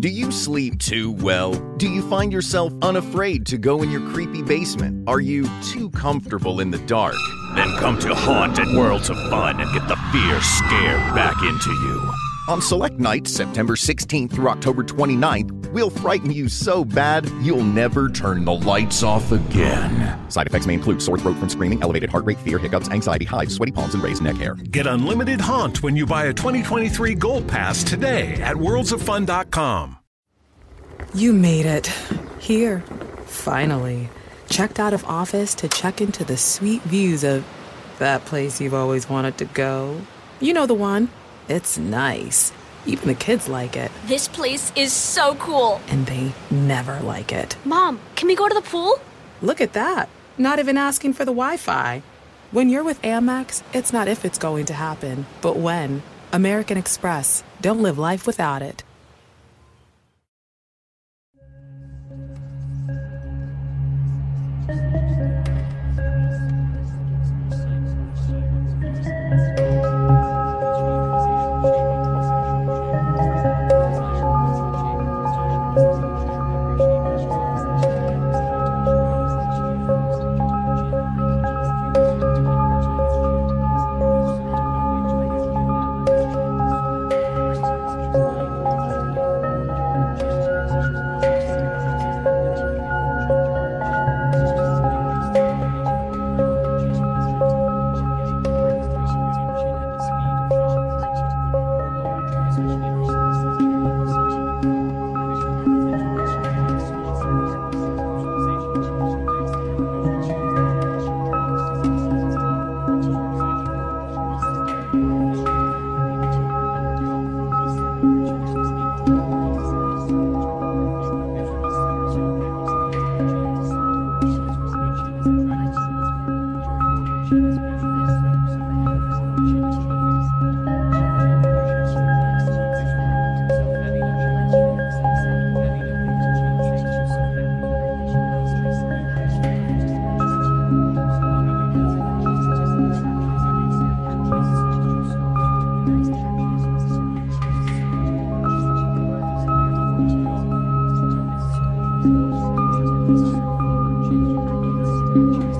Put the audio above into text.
Do you sleep too well? Do you find yourself unafraid to go in your creepy basement? Are you too comfortable in the dark? Then come to Haunted Worlds of Fun and get the fear scared back into you. On select nights, September 16th through October 29th, we'll frighten you so bad you'll never turn the lights off again. Side effects may include sore throat from screaming, elevated heart rate, fear, hiccups, anxiety, hives, sweaty palms, and raised neck hair. Get unlimited Haunt when you buy a 2023 Gold Pass today at worldsoffun.com. You made it. Here, finally. Checked out of office to check into the sweet views of that place you've always wanted to go. You know the one. It's nice. Even the kids like it. This place is so cool. And they never like it. Mom, can we go to the pool? Look at that. Not even asking for the Wi Fi. When you're with Amex, it's not if it's going to happen, but when. American Express. Don't live life without it. Thank you.